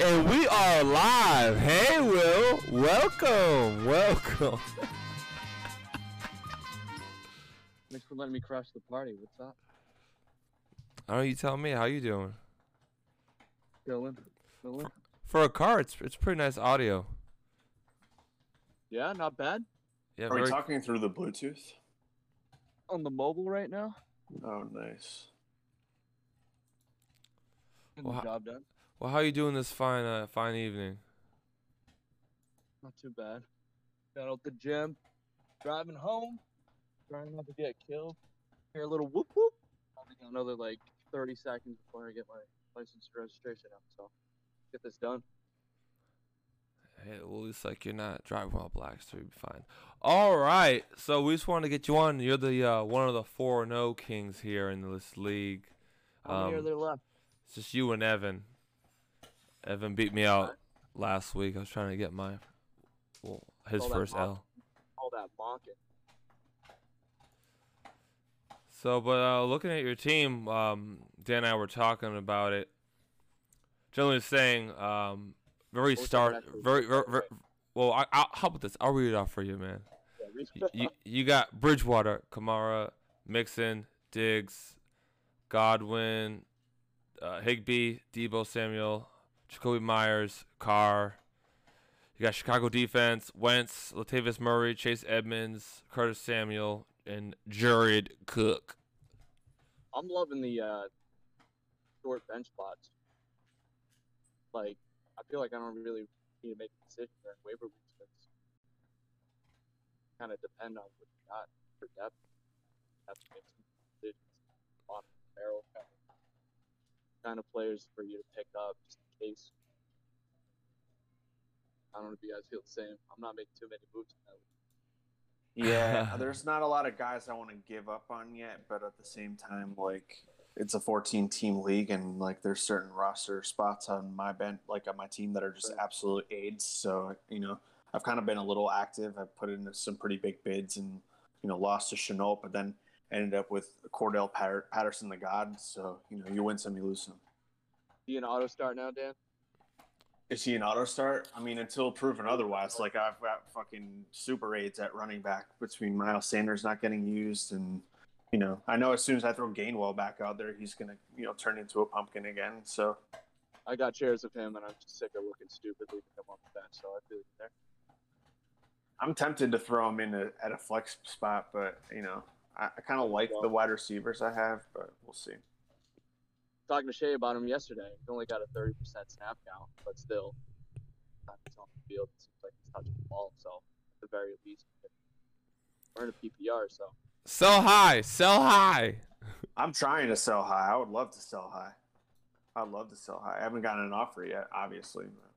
And we are live. Hey, Will. Welcome. Welcome. Thanks for letting me crash the party. What's up? I don't know. You tell me. How you doing? Dylan? Dylan? For a car, it's it's pretty nice audio. Yeah, not bad. Yeah, Are we talking through the Bluetooth? On the mobile right now. Oh, nice. Well, the job done. Well, how you doing this fine uh, fine evening? Not too bad. Got out the gym. Driving home. Trying not to get killed. Hear a little whoop whoop. Probably got another like 30 seconds before I get my license and registration out. So get this done. Hey, well, it's like you're not driving while black, so you'll be fine. All right, so we just wanted to get you on. You're the uh, one of the four no kings here in this league. How many are Um, there left? It's just you and Evan. Evan beat me out last week. I was trying to get my well his All first L. All that mocking. So, but uh, looking at your team, um, Dan and I were talking about it. Generally saying, um, very start, very, very, very well. I, I, how about this? I'll read it off for you, man. Yeah, you, you got Bridgewater, Kamara, Mixon, Diggs, Godwin, uh, Higbee, Deebo Samuel, Jakobi Meyers, Carr. You got Chicago defense, Wentz, Latavius Murray, Chase Edmonds, Curtis Samuel, and Jared Cook. I'm loving the uh, short bench spots. Like, I feel like I don't really need to make a decision during waiver weeks. Kind of depend on what you got for depth. Have to make some decisions on barrel kind of, players for you to pick up just in case. I don't know if you guys feel the same. I'm not making too many moves. in that league. Yeah, there's not a lot of guys I want to give up on yet, but at the same time, like it's a 14 team league, and like there's certain roster spots on my bench, like on my team, that are just absolute aids. So you know, I've kind of been a little active. I've put in some pretty big bids, and you know, lost to Shenault, but then ended up with Cordarrelle Patter- Patterson, the God. So you know, you win some, you lose some. He an auto start now, Dan? Is he an auto start? I mean, until proven otherwise. Like I've got fucking super aids at running back between Miles Sanders not getting used, and you know, I know as soon as I throw Gainwell back out there, he's gonna you know turn into a pumpkin again. So I got chairs of him, and I'm just sick of looking stupid leaving him on the bench. So I feel you there. I'm tempted to throw him in a, at a flex spot, but you know, I, I kind of like the wide receivers I have, but we'll see. talking to Shay about him yesterday. He only got a 30% snap count, but still, time he's on the field, it seems like he's touching the ball. So, at the very least, we're in a PPR. So, Sell high, sell high. I'm trying to sell high. I would love to sell high. I'd love to sell high. I haven't gotten an offer yet, obviously. But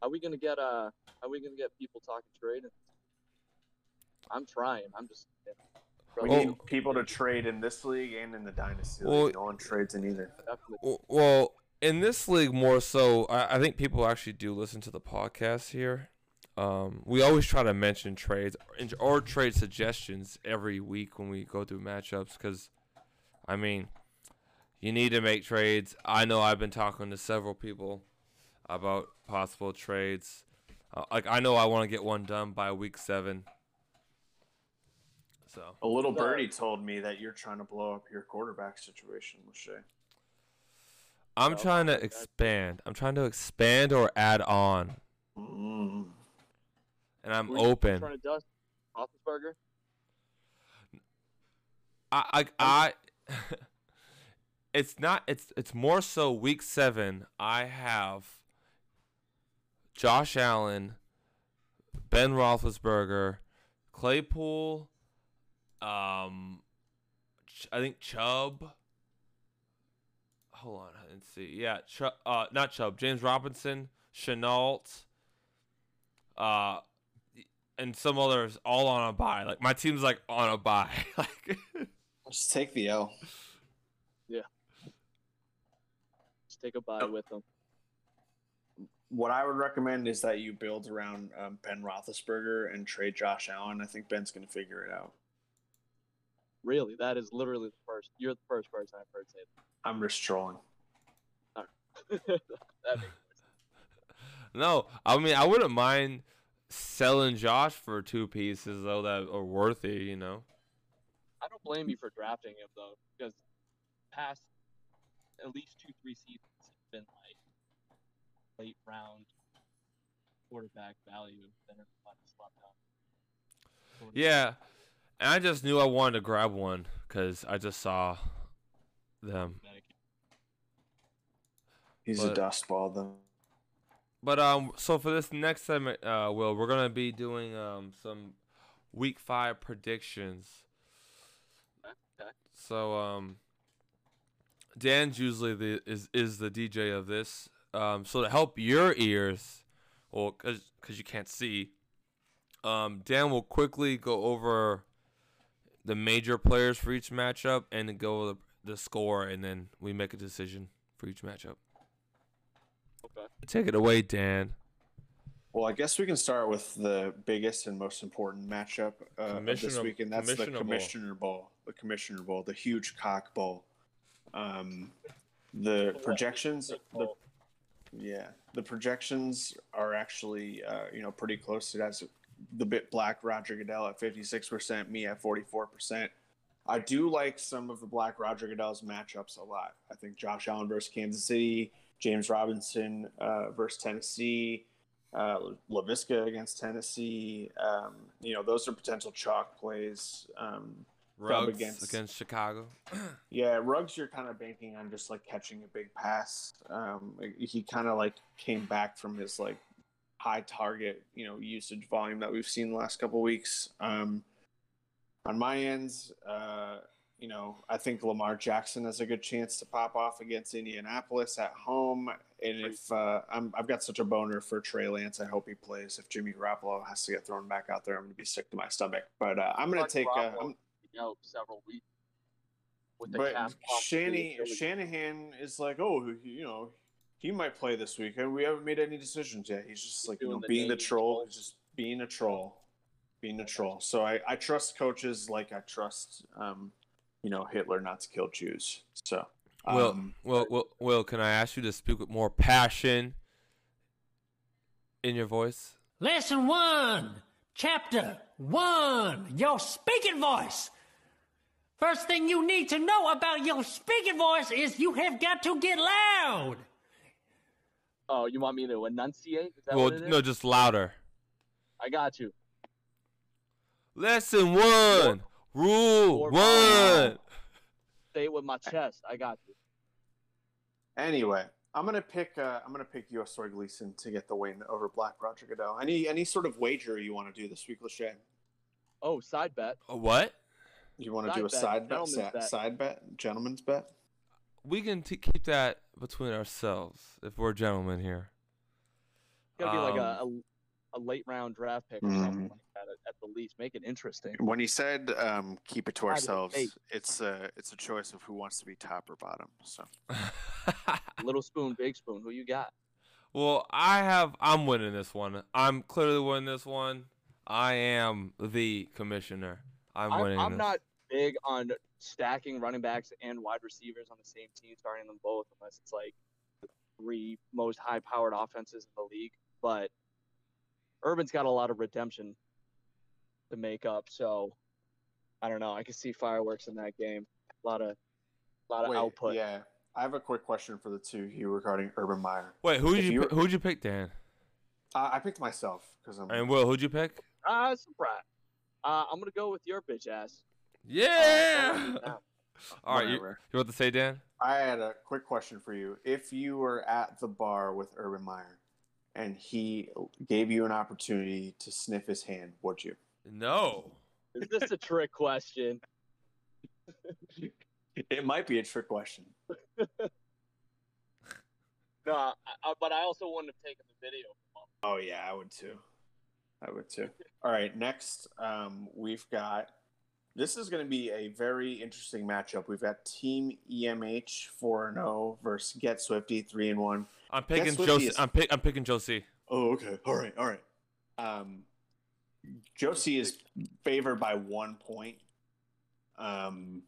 how we gonna get uh? How we gonna get people talking trade? I'm trying. I'm just. You know, we Oh. need people to trade in this league and in the dynasty. Well- league. no one trades in either. Well, in this league, more so, I, I think people actually do listen to the podcast here. Um, we always try to mention trades or, or trade suggestions every week when we go through matchups because, I mean, you need to make trades. I know I've been talking to several people about possible trades. Uh, like I know I want to get one done by week seven. So A little birdie told me that you're trying to blow up your quarterback situation, Lachey. I'm Well, trying to expand. I'm trying to expand or add on, Mm. and I'm Who are you open. Trying to dust Roethlisberger. I, I, I it's not. It's it's more so week seven. I have Josh Allen, Ben Roethlisberger, Claypool, um, I think Chubb. hold on, let's see. Yeah, Ch- uh, not Chubb, James Robinson, Shenault, uh, and some others all on a buy. Like my team's like on a buy. like Just take the L. Yeah. Just take a bye with them. What I would recommend is that you build around um, Ben Roethlisberger and trade Josh Allen. I think Ben's going to figure it out. Really, that is literally the first. You're the first person I've heard say that. I'm just trolling. that. that no, I mean I wouldn't mind selling Josh for two pieces though that are worthy. You know. I don't blame you for drafting him though, because past at least two, three seasons have been like late round quarterback value that are fun to down. Yeah, and I just knew I wanted to grab one because I just saw them. He's But- a dust ball, though. But um, so for this next segment, uh, Will, we're gonna be doing um some week five predictions. Okay. So um, Dan's usually the is is the DJ of this. Um, so to help your ears, well, cause cause you can't see, um, Dan will quickly go over the major players for each matchup and then go over the, the score, and then we make a decision for each matchup. Okay. Take it away, Dan. Well, I guess we can start with the biggest and most important matchup uh, of this Commissioner- week, and that's the Commissioner Bowl. Commissioner Bowl. The Commissioner Bowl, the huge cock bowl. Um, the projections, the, yeah, the projections are actually uh, you know pretty close. It has the bit black Roger Goodell at fifty six percent, me at forty four percent. I do like some of the black Roger Goodell's matchups a lot. I think Josh Allen versus Kansas City, James Robinson uh, versus Tennessee, uh, Laviska against Tennessee. Um, you know, those are potential chalk plays. Um, Ruggs against- against, Chicago. yeah, Ruggs, you're kind of banking on just like catching a big pass. Um, he kind of like came back from his like high target, you know, usage volume that we've seen the last couple weeks. Um, on my ends, uh, you know, I think Lamar Jackson has a good chance to pop off against Indianapolis at home. And if uh, I'm, I've got such a boner for Trey Lance, I hope he plays. If Jimmy Garoppolo has to get thrown back out there, I'm going to be sick to my stomach. But uh, I'm going Like to take. Uh, Garoppolo. I'm, out several weeks. With the but cap Shanny. Shanahan is like, oh, you know, he might play this weekend. we haven't made any decisions yet. He's just like, you know, the being the troll, troll. he's just being a troll, being a troll. So I, I trust coaches like I trust, um, you know, Hitler not to kill Jews. So, Will, um, Will, Will, Will, can I ask you to speak with more passion in your voice? Lesson one, chapter one, your speaking voice. First thing you need to know about your speaking voice is you have got to get loud. Oh, you want me to enunciate? Is that Well, what it is? no, just louder. I got you. Lesson one, rule Or- one. Say it with my chest. I got you. anyway, I'm gonna pick. Uh, I'm gonna pick Yosoy Gleason to get the win over Black Roger Goodell. Any any sort of wager you want to do this week, Lachey? Oh, side bet. A What? You want to do a bet, side bet, side, bet. side bet, gentleman's bet? We can t- keep that between ourselves if we're gentlemen here. Gotta be like Um, a, a, a late round draft pick or Mhm. something like that at, at the least. Make it interesting. When he said um, "keep it to ourselves," it's a it's a choice of who wants to be top or bottom. So Little spoon, big spoon. Who you got? Well, I have. I'm winning this one. I'm clearly winning this one. I am the commissioner. I'm, I'm, winning. I'm this. not big on stacking running backs and wide receivers on the same team, starting them both, unless it's like the three most high powered offenses in the league. But Urban's got a lot of redemption to make up, so I don't know. I can see fireworks in that game. A lot of, a lot of Wait, output. Yeah, I have a quick question for the two of you regarding Urban Meyer. Wait, who If did you? you pick- Who'd you pick, Dan? Uh, I picked myself because I'm. And Will, who'd you pick? Ah, surprise. Uh, I'm gonna go with your bitch ass. Yeah. Uh, All right, you, Whatever. you want to say, Dan? I had a quick question for you. If you were at the bar with Urban Meyer, and he gave you an opportunity to sniff his hand, would you? No. Is this a trick question? It might be a trick question. No, I, I, but I also wouldn't have taken the video. Oh yeah, I would too. I would too. All right, next um, we've got. This is going to be a very interesting matchup. We've got Team EMH four and zero versus Get Swifty three and one. I'm picking Josie. is- I'm pick. I'm picking Josie. Oh, okay. All right. All right. Um, Josie is favored by one point. Um,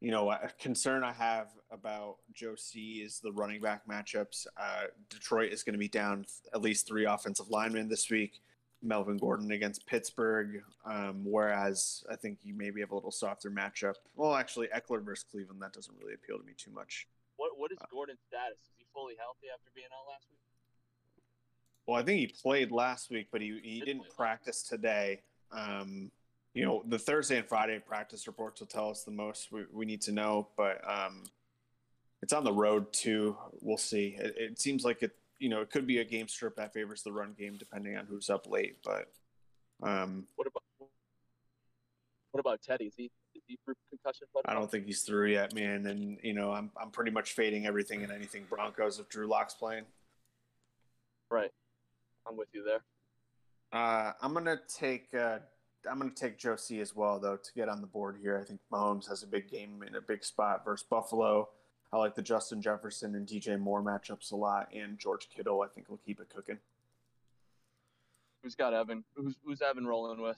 you know, a concern I have about Josie is the running back matchups. Uh, Detroit is going to be down at least three offensive linemen this week. Melvin Gordon against Pittsburgh, um, whereas I think you maybe have a little softer matchup. Well, actually, Ekeler versus Cleveland that doesn't really appeal to me too much. What What is Gordon's status? Is he fully healthy after being out last week? Well, I think he played last week, but he, he didn't practice today. Um, you know, the Thursday and Friday practice reports will tell us the most we, we need to know, but um, it's on the road too. We'll see. It, it seems like it, you know, it could be a game strip that favors the run game depending on who's up late, but um, What about What about Teddy? Is he is he through concussion? I don't think he's through yet, man. And, you know, I'm, I'm pretty much fading everything and anything Broncos if Drew Lock's playing. Right. I'm with you there. Uh, I'm gonna take uh, I'm gonna take Josie as well though to get on the board here. I think Mahomes has a big game in a big spot versus Buffalo. I like the Justin Jefferson and DJ Moore matchups a lot, and George Kittle. I think will keep it cooking. Who's got Evan? Who's Who's Evan rolling with?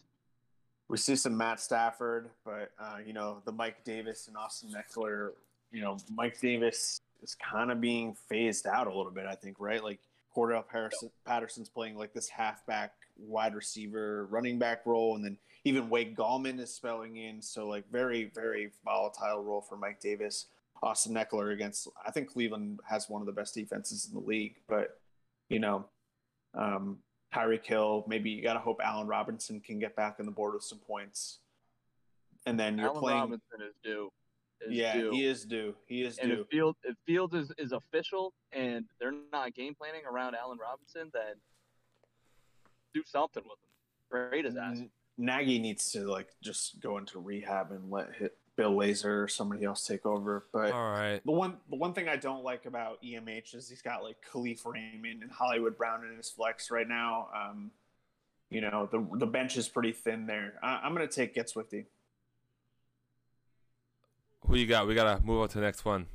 We see some Matt Stafford, but uh, you know the Mike Davis and Austin Ekeler. You know Mike Davis is kind of being phased out a little bit. I think right, like Cordarrelle Patterson, Patterson's playing like this halfback, wide receiver, running back role, and then even Wayne Gallman is spelling in. So like very very volatile role for Mike Davis. Austin Ekeler against I think Cleveland has one of the best defenses in the league, but you know. Um, Tyreek Hill. Maybe you got to hope Allen Robinson can get back on the board with some points. And then you're playing. Allen playing. Robinson is due. Is yeah, due. he is due. He is And due. if Field if Fields is, is official and they're not game planning around Allen Robinson, then do something with him. Trade his ass. Nagy needs to like just go into rehab and let hit Bill Lazor or somebody else take over. But All right. the one the one thing I don't like about EMH is he's got like Kalif Raymond and Hollywood Brown in his flex right now. Um, you know the the bench is pretty thin there. I, I'm gonna take Get Swifty. Who you got? We gotta move on to the next one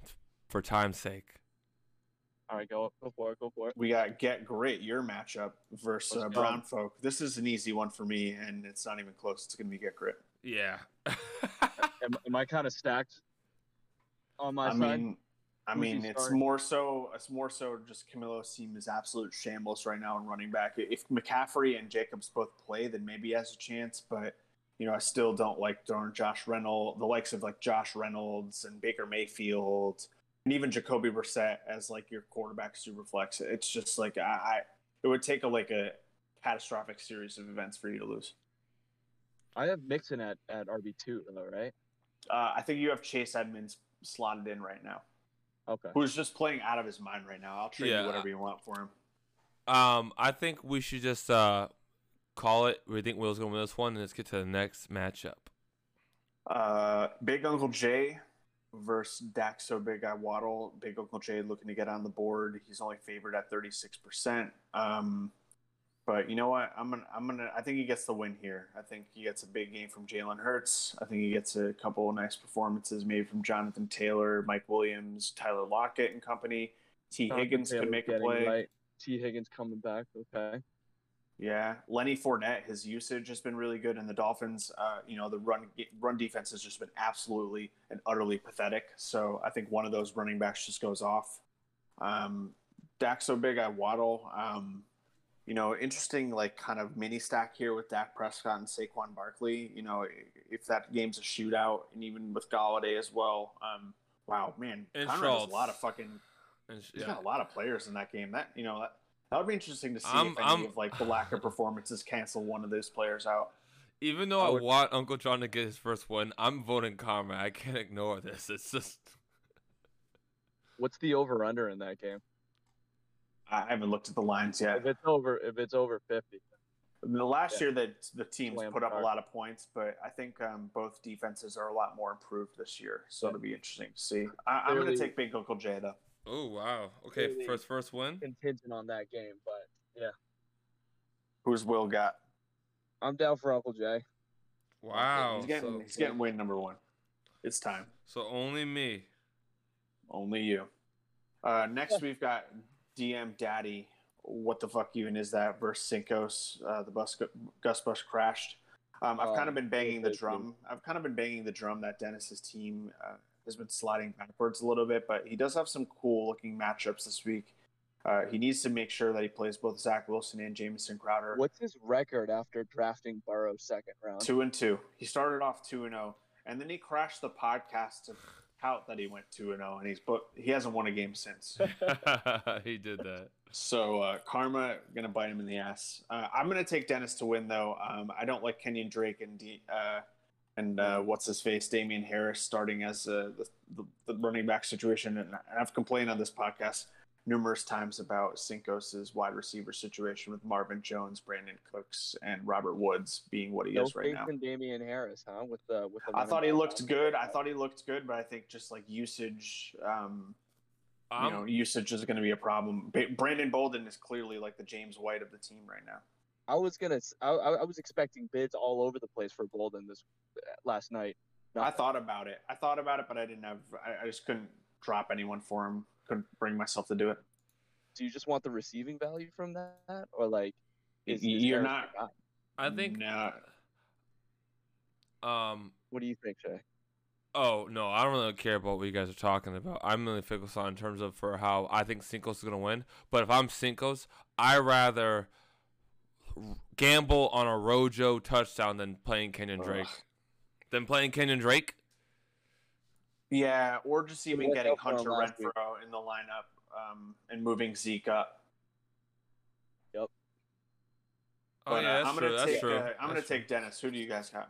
for time's sake. All right, go go for it. Go for it. We got Get Grit, your matchup versus uh, Brown Folk. This is an easy one for me, and it's not even close. It's going to be Get Grit. Yeah. Am, am I kind of stacked on my I side? mean, I Who's mean, it's starting? more so. It's more so. Just Camilo's team is absolute shambles right now in running back. If McCaffrey and Jacobs both play, then maybe he has a chance. But you know, I still don't like darn Josh Reynolds, the likes of like Josh Reynolds and Baker Mayfield, and even Jacoby Brissett as like your quarterback super flex. It's just like I, I it would take a like a catastrophic series of events for you to lose. I have Mixon at, at RB two though, right? Uh, I think you have Chase Edmonds slotted in right now, Okay. who's just playing out of his mind right now. I'll trade Yeah. you whatever you want for him. Um, I think we should just uh call it. We think Will's gonna win this one, and let's get to the next matchup. Uh, Big Uncle Jay versus Dak So Big Guy Waddle. Big Uncle Jay looking to get on the board. He's only favored at thirty six percent. Um, but you know what? I'm gonna, I'm gonna. I think he gets the win here. I think he gets a big game from Jalen Hurts. I think he gets a couple of nice performances, maybe from Jonathan Taylor, Mike Williams, Tyler Lockett, and company. T. Jonathan Higgins Taylor's could make a play. Right. T Higgins coming back. Okay. Yeah, Lenny Fournette, his usage has been really good, and the Dolphins, uh, you know, the run run defense has just been absolutely and utterly pathetic. So I think one of those running backs just goes off. Um, Dak so big, I waddle. Um, you know, interesting like kind of mini stack here with Dak Prescott and Saquon Barkley. You know, if that game's a shootout, and even with Golladay as well. Um, wow, man, And Conrad has a lot of fucking And, He's yeah. got a lot of players in that game. That you know that that would be interesting to see I'm- if any I'm- of like the lack of performances cancel one of those players out. Even though I I, want Uncle John to get his first win, I'm voting Karma. I can't ignore this. It's just What's the over under in that game? I haven't looked at the lines yet. If it's over, if it's over fifty, The last Yeah. year that the teams Slam put up a lot of points, but I think um, both defenses are a lot more improved this year. So it'll be interesting to see. I, I'm going to take Big Uncle Jay though. Oh wow. Okay, Really first first win. contingent on that game, but yeah, Who's Will got? I'm down for Uncle Jay. Wow. He's getting so, he's getting win number one. It's time. so only me. Only you. Uh, next we've got DM Daddy. What the fuck even is that? Versus Cincos. Uh, the bus Gus bus crashed. Um, I've Oh, kind of been banging the drum. I've kind of been banging the drum that Dennis's team uh, has been sliding backwards a little bit, but he does have some cool looking matchups this week. Uh, he needs to make sure that he plays both Zach Wilson and Jamison Crowder. What's his record after drafting Burrow second round? Two and two. He started off two and zero, and then he crashed the podcast to tout that he went two and zero, and he's but he hasn't won a game since. he did that. So uh, karma gonna bite him in the ass. Uh, I'm gonna take Dennis to win though. Um, I don't like Kenyon Drake and D, uh, and uh, what's his face Damien Harris starting as uh, the, the the running back situation. And I've complained on this podcast numerous times about Cincos's wide receiver situation with Marvin Jones, Brandin Cooks, and Robert Woods being what he No is right faith now. in Damien Harris, huh? With the with the I thought he back. looked good. I thought he looked good, but I think just like usage, um, you Um, know, usage is going to be a problem. Brandon Bolden is clearly like the James White of the team right now. I was gonna. s- I, I I was expecting bids all over the place for Bolden this last night. I thought about it. I thought about it, but I didn't have. I, I just couldn't drop anyone for him. Couldn't bring myself to do it. Do you just want the receiving value from that, or like? Is, is You're not. I think No, um What do you think, Shay? Oh no, I don't really care about what you guys are talking about. I'm really focused on in terms of for how I think Cincos is gonna win. But if I'm Cincos, I rather gamble on a Rojo touchdown than playing Kenyon Drake. Than playing Kenyon Drake. Yeah, or just even getting out for him Hunter. Renfrow in the lineup um, and moving Zeke up. Yep. Oh But, yeah, uh, that's I'm true. gonna That's take. true. Uh, I'm gonna true. take Dennis. Who do you guys got?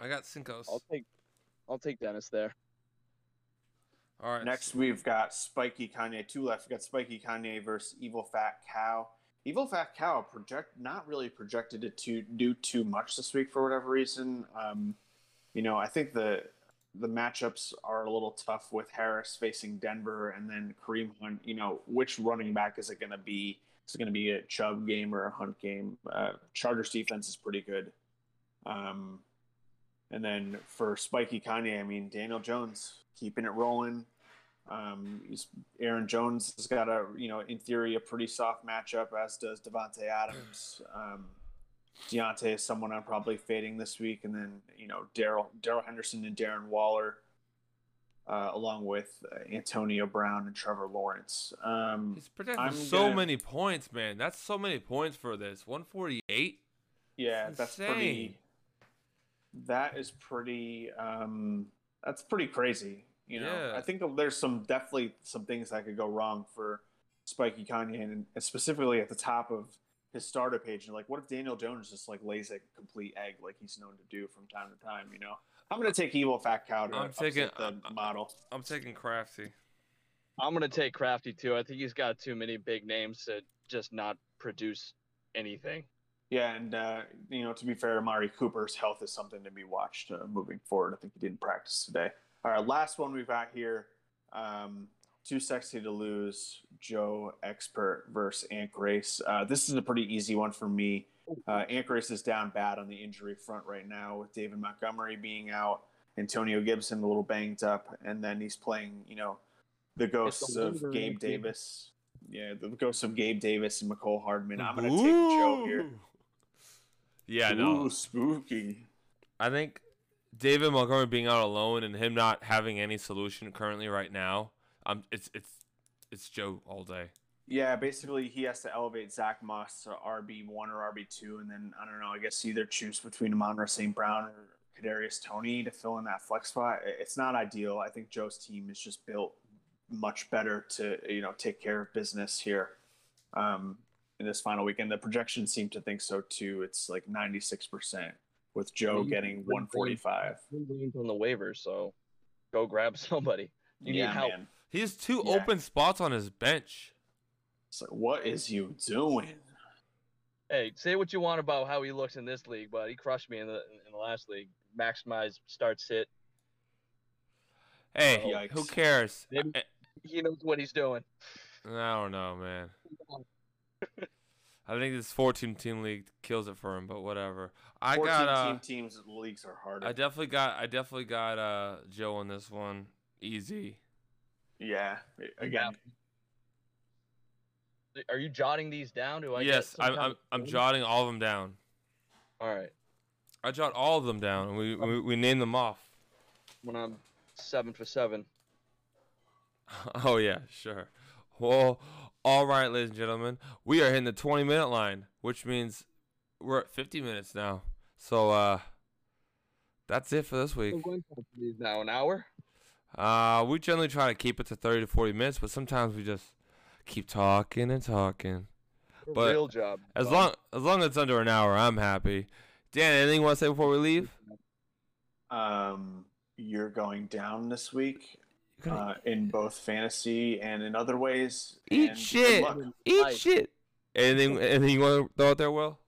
I got Cincos. I'll take. I'll take Dennis there. All right. Next, we've got Spiky Kanye. Two left. We got Spiky Kanye versus Evil Fat Cow. Evil Fat Cow project not really projected to to do too much this week for whatever reason. Um, you know, I think the the matchups are a little tough with Harris facing Denver and then Kareem Hunt. You know, which running back is it going to be? Is it going to be a Chubb game or a Hunt game? Uh, Chargers defense is pretty good. Um, and then for Spiky Kanye, I mean Daniel Jones keeping it rolling. Um, Aaron Jones has got a you know in theory a pretty soft matchup, as does Davante Adams. Um, Deontay is someone I'm probably fading this week, and then you know Darrell Darrell Henderson and Darren Waller, uh, along with uh, Antonio Brown and Trevor Lawrence. Um, He's projecting I'm so gonna- many points, man. That's so many points for this. 148. Yeah, It's that's pretty. That is pretty. Um, that's pretty crazy. You know, Yeah. I think there's some definitely some things that could go wrong for Spiky Kanye, and specifically at the top of his starter page. And like, what if Daniel Jones just like lays a complete egg like he's known to do from time to time? You know, I'm gonna take evil fat cow to I'm upset taking- the model. I'm taking Crafty. I'm gonna take Crafty too. I think he's got too many big names to just not produce anything. Yeah, and uh, you know, to be fair, Amari Cooper's health is something to be watched uh, moving forward. I think he didn't practice today. All right, last one we've got here. Um, too sexy to lose. Joe Expert versus Ant Grace. Uh, this is a pretty easy one for me. Uh, Ant Grace is down bad on the injury front right now with David Montgomery being out, Antonio Gibson a little banged up, and then he's playing, you know, the ghosts of lingering Gabe. Davis. Yeah, the ghosts of Gabe Davis and Mecole Hardman. I'm going to take Joe here. Ooh. Yeah, no. Ooh, spooky. I think David Montgomery being out alone and him not having any solution currently right now, um, it's it's it's Joe all day. Yeah, basically he has to elevate Zach Moss to RB one or RB two, and then I don't know. I guess either choose between Amon St. Brown or Kadarius Toney to fill in that flex spot. It's not ideal. I think Joe's team is just built much better to you know take care of business here um, in this final weekend. The projections seem to think so too. It's like ninety six percent with Joe Well, you getting one forty five. On the waivers, so go grab somebody. You yeah, need help. man. He has two Yeah. open spots on his bench. So what is you doing? Hey, say what you want about how he looks in this league, but he crushed me in the in the last league. Maximize start sit. Hey, Yikes. who cares? Maybe- Eh, He knows what he's doing. I don't know, man. I think this 14 team league kills it for him, but whatever. I got uh, team teams leagues are harder. I definitely got I definitely got uh Joe on this one. Easy. Yeah, again, Are you jotting these down? Do I? yes, I'm I'm, of I'm jotting all of them down. All right. I jot all of them down, and we we, we name them off. When I'm seven for seven. Oh yeah, sure. Well, all right, ladies and gentlemen, we are hitting the 20 minute line, which means we're at 50 minutes now. So uh, that's it for this week. I'm going for now an hour. Uh, we generally try to keep it to 30 to 40 minutes, but sometimes we just keep talking and talking. A But real job. As Bob. long as long as it's under an hour, I'm happy. Dan, anything you want to say before we leave? um, you're going down this week uh, in both fantasy and in other ways. eat and shit. Eat Nice. shit. Anything? Anything you want to throw out there, Will?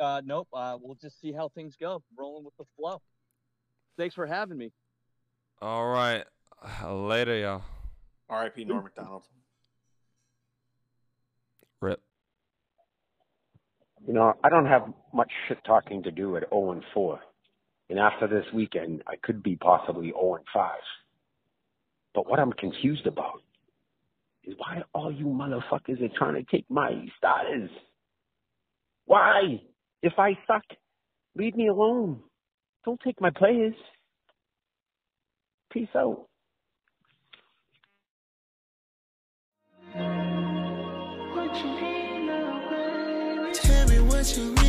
Uh, nope. Uh, we'll just see how things go. Rolling with the flow. Thanks for having me. All right. Later, y'all. R.I.P. Norm Macdonald. Rip. You know, I don't have much shit talking to do at 0 and 4. And after this weekend, I could be possibly 0 and 5. But what I'm confused about is why all you motherfuckers are trying to take my starters. Why? If I suck, leave me alone. Don't take my players. Peace out. Tell me what you